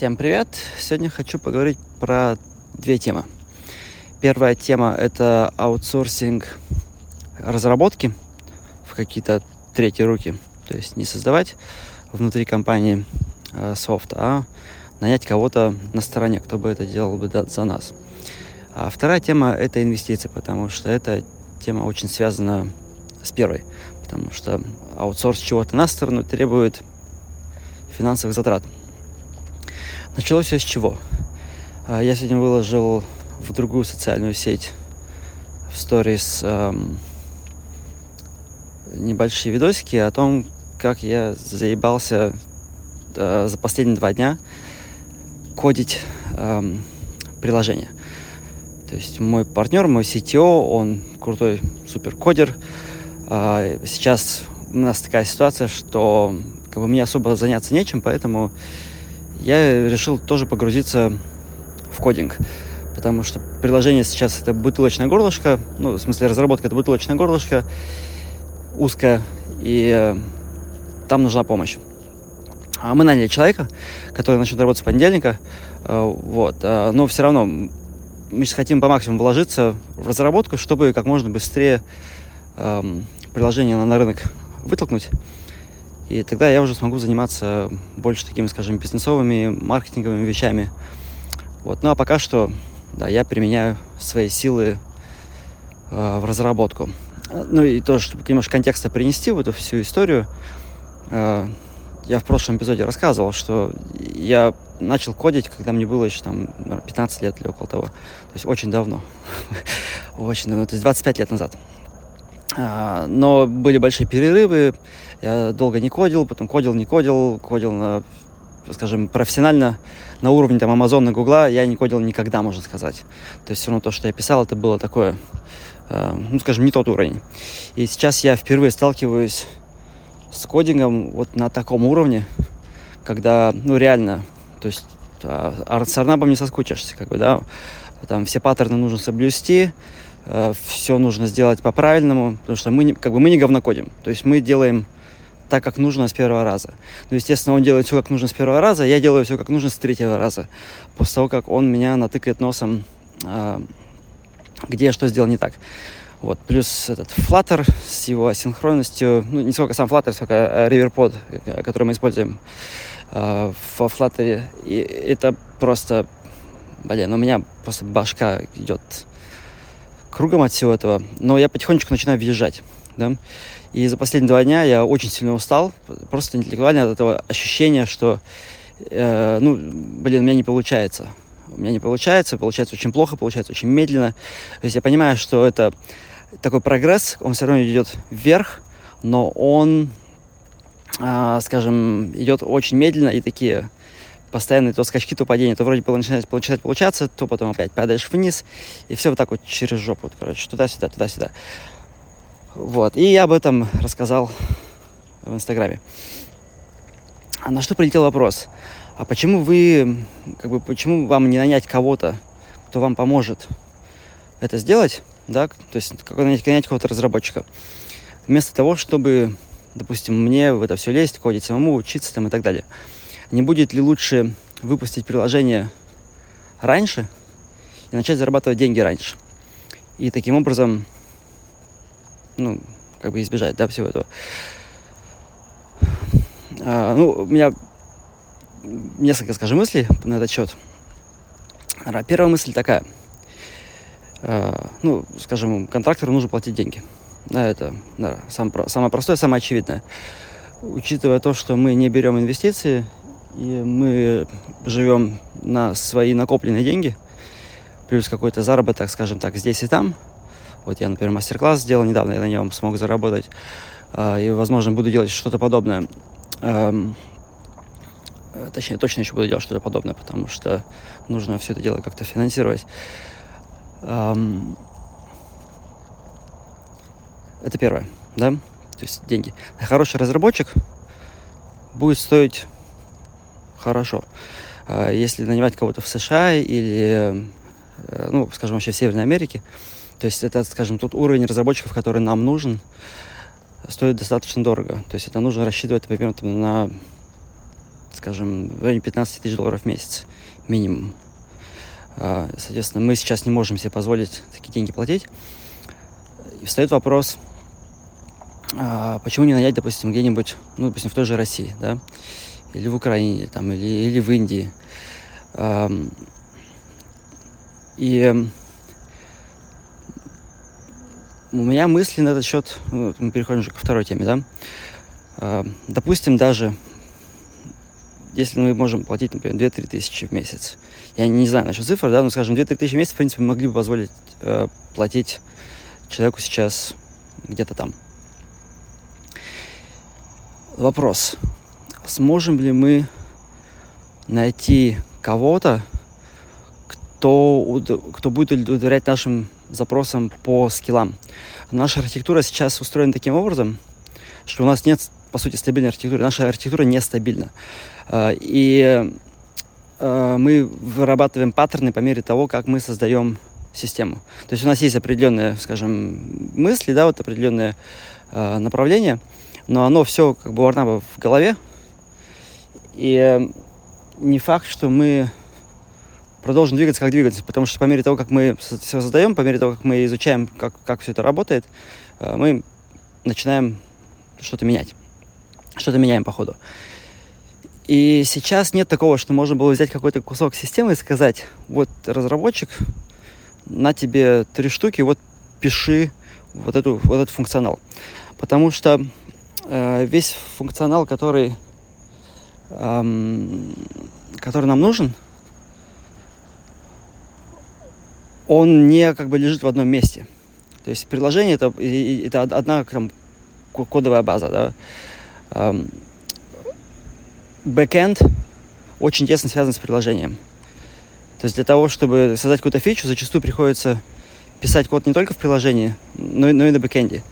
Всем привет! Сегодня хочу поговорить про две темы. Первая тема – это аутсорсинг разработки в какие-то третьи руки. То есть не создавать внутри компании э, софт, а нанять кого-то на стороне, кто бы это делал бы за нас. А вторая тема – это инвестиции, потому что эта тема очень связана с первой. Потому что аутсорс чего-то на сторону требует финансовых затрат – Началось все с чего? А, я сегодня выложил в другую социальную сеть в сторис эм, небольшие видосики о том, как я заебался э, за последние два дня кодить эм, приложение. То есть мой партнер, мой CTO, он крутой супер кодер. Э, сейчас у нас такая ситуация, что как бы мне особо заняться нечем, поэтому я решил тоже погрузиться в кодинг. Потому что приложение сейчас это бутылочное горлышко, ну, в смысле разработка это бутылочное горлышко, узкое, и э, там нужна помощь. А мы наняли человека, который начнет работать с понедельника, э, вот, э, но все равно мы сейчас хотим по максимуму вложиться в разработку, чтобы как можно быстрее э, приложение на, на рынок вытолкнуть. И тогда я уже смогу заниматься больше такими, скажем, бизнесовыми, маркетинговыми вещами. Вот. Ну а пока что, да, я применяю свои силы э, в разработку. Ну и тоже, чтобы немножко контекста принести в эту всю историю, э, я в прошлом эпизоде рассказывал, что я начал кодить, когда мне было еще там 15 лет или около того. То есть очень давно. очень давно, то есть 25 лет назад. А, но были большие перерывы, я долго не кодил, потом кодил, не кодил, кодил на, скажем, профессионально на уровне там и Гугла я не кодил никогда, можно сказать. То есть все равно то, что я писал, это было такое, э, ну, скажем, не тот уровень. И сейчас я впервые сталкиваюсь с кодингом вот на таком уровне, когда, ну, реально, то есть а, с Арнабом не соскучишься, как бы, да, там все паттерны нужно соблюсти, э, все нужно сделать по-правильному, потому что мы, не, как бы, мы не говнокодим, то есть мы делаем так, как нужно с первого раза. Ну, естественно, он делает все, как нужно с первого раза, я делаю все, как нужно с третьего раза. После того, как он меня натыкает носом, э, где я что сделал не так. Вот, плюс этот Flutter с его асинхронностью, ну, не сколько сам Flutter, сколько э, RiverPod, э, который мы используем э, в Flutter. И это просто, блин, у меня просто башка идет кругом от всего этого. Но я потихонечку начинаю въезжать, да. И за последние два дня я очень сильно устал, просто интеллектуально от этого ощущения, что, э, ну, блин, у меня не получается. У меня не получается, получается очень плохо, получается очень медленно. То есть я понимаю, что это такой прогресс, он все равно идет вверх, но он, э, скажем, идет очень медленно и такие постоянные то скачки, то падения, то вроде начинает получать получаться, то потом опять падаешь вниз, и все вот так вот через жопу, короче, туда-сюда, туда-сюда. Вот. И я об этом рассказал в Инстаграме. А на что прилетел вопрос? А почему вы, как бы, почему вам не нанять кого-то, кто вам поможет это сделать, да, то есть нанять, нанять какого-то разработчика, вместо того, чтобы, допустим, мне в это все лезть, кодить самому, учиться там и так далее. Не будет ли лучше выпустить приложение раньше и начать зарабатывать деньги раньше? И таким образом ну, как бы избежать, да, всего этого. А, ну, у меня несколько, скажем, мыслей на этот счет. Первая мысль такая. А, ну, скажем, контрактору нужно платить деньги. Да, это да, сам, самое простое, самое очевидное. Учитывая то, что мы не берем инвестиции, и мы живем на свои накопленные деньги, плюс какой-то заработок, скажем так, здесь и там – вот я, например, мастер-класс сделал недавно, я на нем смог заработать. А, и, возможно, буду делать что-то подобное. Эм, точнее, точно еще буду делать что-то подобное, потому что нужно все это дело как-то финансировать. Эм, это первое, да? То есть деньги. Хороший разработчик будет стоить хорошо. А, если нанимать кого-то в США или, э, ну, скажем, вообще в Северной Америке, то есть это, скажем, тот уровень разработчиков, который нам нужен, стоит достаточно дорого. То есть это нужно рассчитывать примерно на, скажем, в районе 15 тысяч долларов в месяц минимум. А, соответственно, мы сейчас не можем себе позволить такие деньги платить. И встает вопрос, а, почему не нанять, допустим, где-нибудь, ну, допустим, в той же России, да, или в Украине, там, или, или в Индии. И у меня мысли на этот счет, ну, мы переходим уже ко второй теме, да. А, допустим, даже если мы можем платить, например, 2-3 тысячи в месяц. Я не знаю насчет цифр, да, но, скажем, 2-3 тысячи в месяц, в принципе, могли бы позволить э, платить человеку сейчас где-то там. Вопрос. Сможем ли мы найти кого-то, кто, кто будет удовлетворять нашим запросам по скиллам. Наша архитектура сейчас устроена таким образом, что у нас нет, по сути, стабильной архитектуры. Наша архитектура нестабильна. А, и а, мы вырабатываем паттерны по мере того, как мы создаем систему. То есть у нас есть определенные, скажем, мысли, да, вот определенные э, направления, но оно все как бы у в голове. И не факт, что мы продолжим двигаться, как двигаться, потому что по мере того, как мы все создаем, по мере того, как мы изучаем, как, как все это работает, э, мы начинаем что-то менять. Что-то меняем по ходу. И сейчас нет такого, что можно было взять какой-то кусок системы и сказать, вот разработчик, на тебе три штуки, вот пиши вот, эту, вот этот функционал. Потому что э, весь функционал, который, эм, который нам нужен, он не как бы лежит в одном месте. То есть приложение это, это одна там, кодовая база. Да? Бэкэнд очень тесно связан с приложением. То есть для того, чтобы создать какую-то фичу, зачастую приходится писать код не только в приложении, но и, но и на бэкэнде.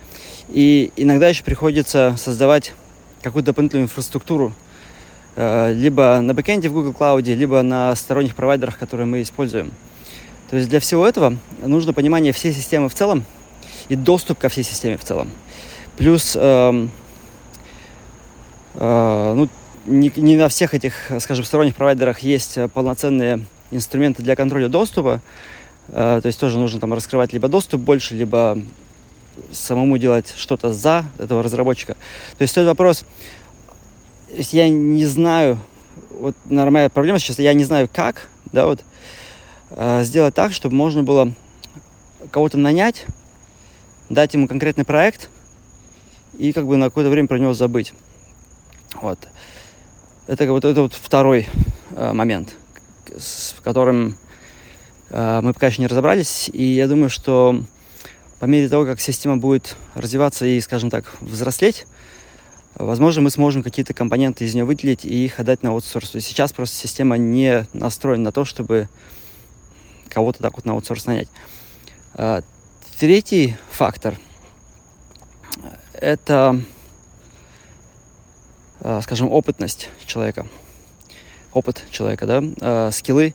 И иногда еще приходится создавать какую-то дополнительную инфраструктуру э, либо на бэкэнде в Google Cloud, либо на сторонних провайдерах, которые мы используем. То есть для всего этого нужно понимание всей системы в целом и доступ ко всей системе в целом. Плюс, э, э, ну, не, не на всех этих, скажем, сторонних провайдерах есть полноценные инструменты для контроля доступа. Э, то есть тоже нужно там раскрывать либо доступ больше, либо самому делать что-то за этого разработчика. То есть стоит вопрос, я не знаю, вот нормальная проблема сейчас, я не знаю как, да, вот, Э, сделать так, чтобы можно было кого-то нанять, дать ему конкретный проект и как бы на какое-то время про него забыть. Вот. Это вот это вот второй э, момент, с которым э, мы пока еще не разобрались. И я думаю, что по мере того, как система будет развиваться и, скажем так, взрослеть, возможно, мы сможем какие-то компоненты из нее выделить и их отдать на аутсорс. Есть сейчас просто система не настроена на то, чтобы кого-то так вот на аутсорс нанять. А, третий фактор – это, а, скажем, опытность человека. Опыт человека, да, а, скиллы.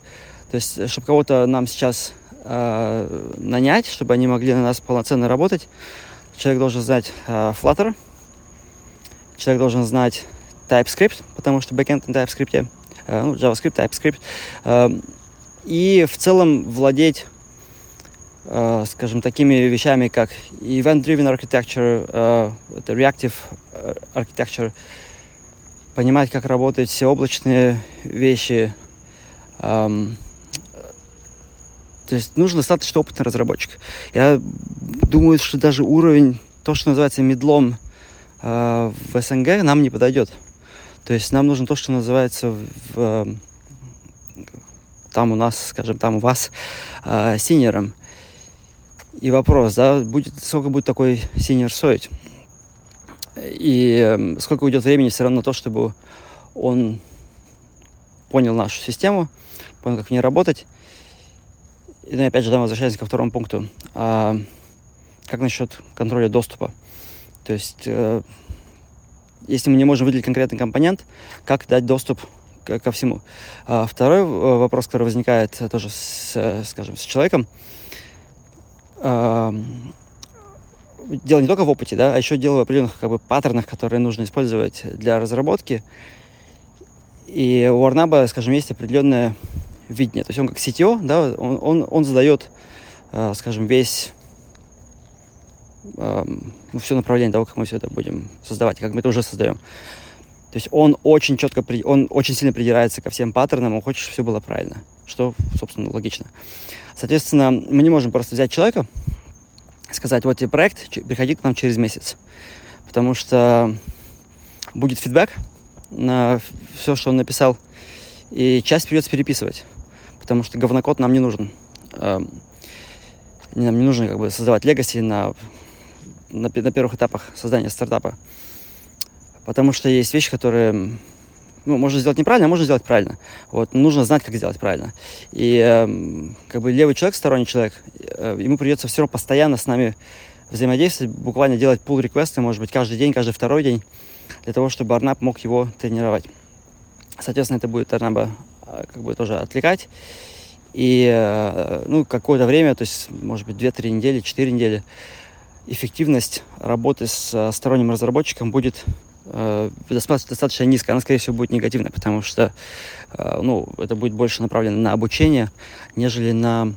То есть, чтобы кого-то нам сейчас нанять, чтобы они могли на нас полноценно работать, человек должен знать Flutter, человек должен знать TypeScript, потому что backend на TypeScript, ну, JavaScript, TypeScript, и в целом владеть, э, скажем, такими вещами, как Event-Driven Architecture, э, это Reactive э, Architecture, понимать, как работают все облачные вещи. Эм, то есть нужен достаточно опытный разработчик. Я думаю, что даже уровень, то, что называется медлом э, в СНГ, нам не подойдет. То есть нам нужно то, что называется в, там у нас, скажем, там у вас э, senior ом. И вопрос, да, будет, сколько будет такой senior стоить? И э, сколько уйдет времени все равно на то, чтобы он понял нашу систему, понял, как в ней работать. И ну, опять же, да, возвращаясь ко второму пункту. А, как насчет контроля доступа? То есть, э, если мы не можем выделить конкретный компонент, как дать доступ ко всему. А второй э, вопрос, который возникает э, тоже, с, э, скажем, с человеком, дело не только в опыте, да, а еще дело в определенных как бы, паттернах, которые нужно использовать для разработки. И у Арнаба, скажем, есть определенное видение. То есть он как CTO, да, он, он, он задает, скажем, весь ну, все направление того, как мы все это будем создавать, как мы это уже создаем. То есть он очень четко, он очень сильно придирается ко всем паттернам, он хочет, чтобы все было правильно, что, собственно, логично. Соответственно, мы не можем просто взять человека, сказать, вот тебе проект, приходи к нам через месяц. Потому что будет фидбэк на все, что он написал, и часть придется переписывать, потому что говнокод нам не нужен. Эм, нам не нужно как бы создавать легаси на, на, на первых этапах создания стартапа. Потому что есть вещи, которые ну, можно сделать неправильно, а можно сделать правильно. Вот, нужно знать, как сделать правильно. И э, как бы левый человек, сторонний человек, э, ему придется все равно постоянно с нами взаимодействовать, буквально делать пул реквесты, может быть, каждый день, каждый второй день, для того, чтобы Арнаб мог его тренировать. Соответственно, это будет Арнаба э, как бы тоже отвлекать. И, э, ну, какое-то время, то есть, может быть, 2-3 недели, 4 недели, эффективность работы с э, сторонним разработчиком будет достаточно низкая, она, скорее всего, будет негативная, потому что э, ну, это будет больше направлено на обучение, нежели на,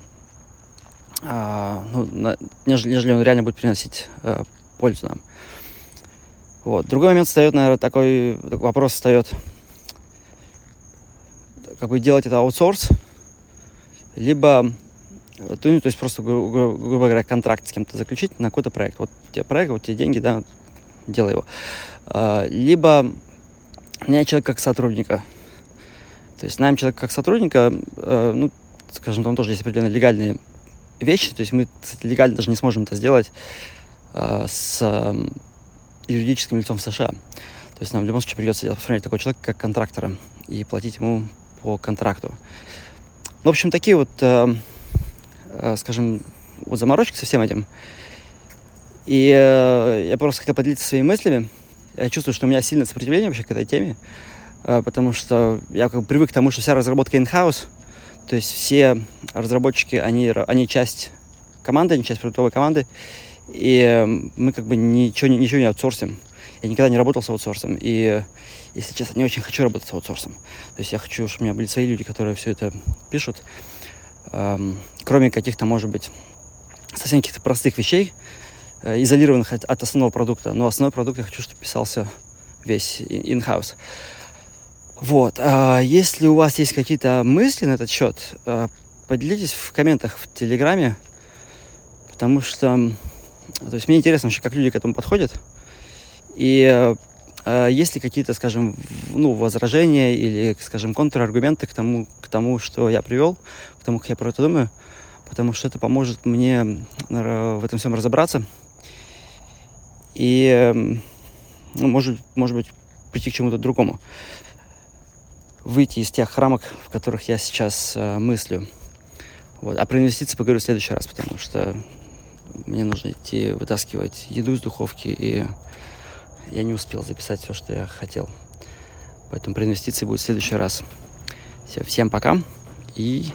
э, ну, на нежели, нежели он реально будет приносить э, пользу нам. Вот. Другой момент встает, наверное, такой, вопрос встает, как бы делать это аутсорс, либо то есть просто, гру- гру- грубо говоря, контракт с кем-то заключить на какой-то проект. Вот тебе проект, вот тебе деньги, да, делай его. А, либо нанять человека как сотрудника. То есть наем человека как сотрудника, э, ну, скажем, там тоже есть определенные легальные вещи, то есть мы, кстати, легально даже не сможем это сделать э, с э, юридическим лицом в США. То есть нам в любом случае придется оформлять такого человека как контрактора и платить ему по контракту. Ну, в общем, такие вот, э, скажем, вот заморочки со всем этим. И э, я просто хотел поделиться своими мыслями. Я чувствую, что у меня сильное сопротивление вообще к этой теме, э, потому что я как бы привык к тому, что вся разработка in-house, то есть все разработчики, они, они часть команды, они часть продуктовой команды, и э, мы как бы ничего, ничего не аутсорсим. Я никогда не работал с аутсорсом, и, если честно, не очень хочу работать с аутсорсом. То есть я хочу, чтобы у меня были свои люди, которые все это пишут, эм, кроме каких-то, может быть, совсем каких-то простых вещей, изолированных от, от основного продукта. Но основной продукт я хочу, чтобы писался весь in-house. Вот. А если у вас есть какие-то мысли на этот счет, э, поделитесь в комментах в Телеграме, потому что то есть мне интересно вообще, как люди к этому подходят. И э, есть ли какие-то, скажем, ну, возражения или, скажем, контраргументы к тому, к тому, что я привел, к тому, как я про это думаю, потому что это поможет мне в этом всем разобраться и, эм, ну, может, может быть, прийти к чему-то другому. Выйти из тех рамок, в которых я сейчас э, мыслю. Вот. А про инвестиции поговорю в следующий раз, потому что мне нужно идти вытаскивать еду из духовки, и я не успел записать все, что я хотел. Поэтому про инвестиции будет в следующий раз. Все, всем пока и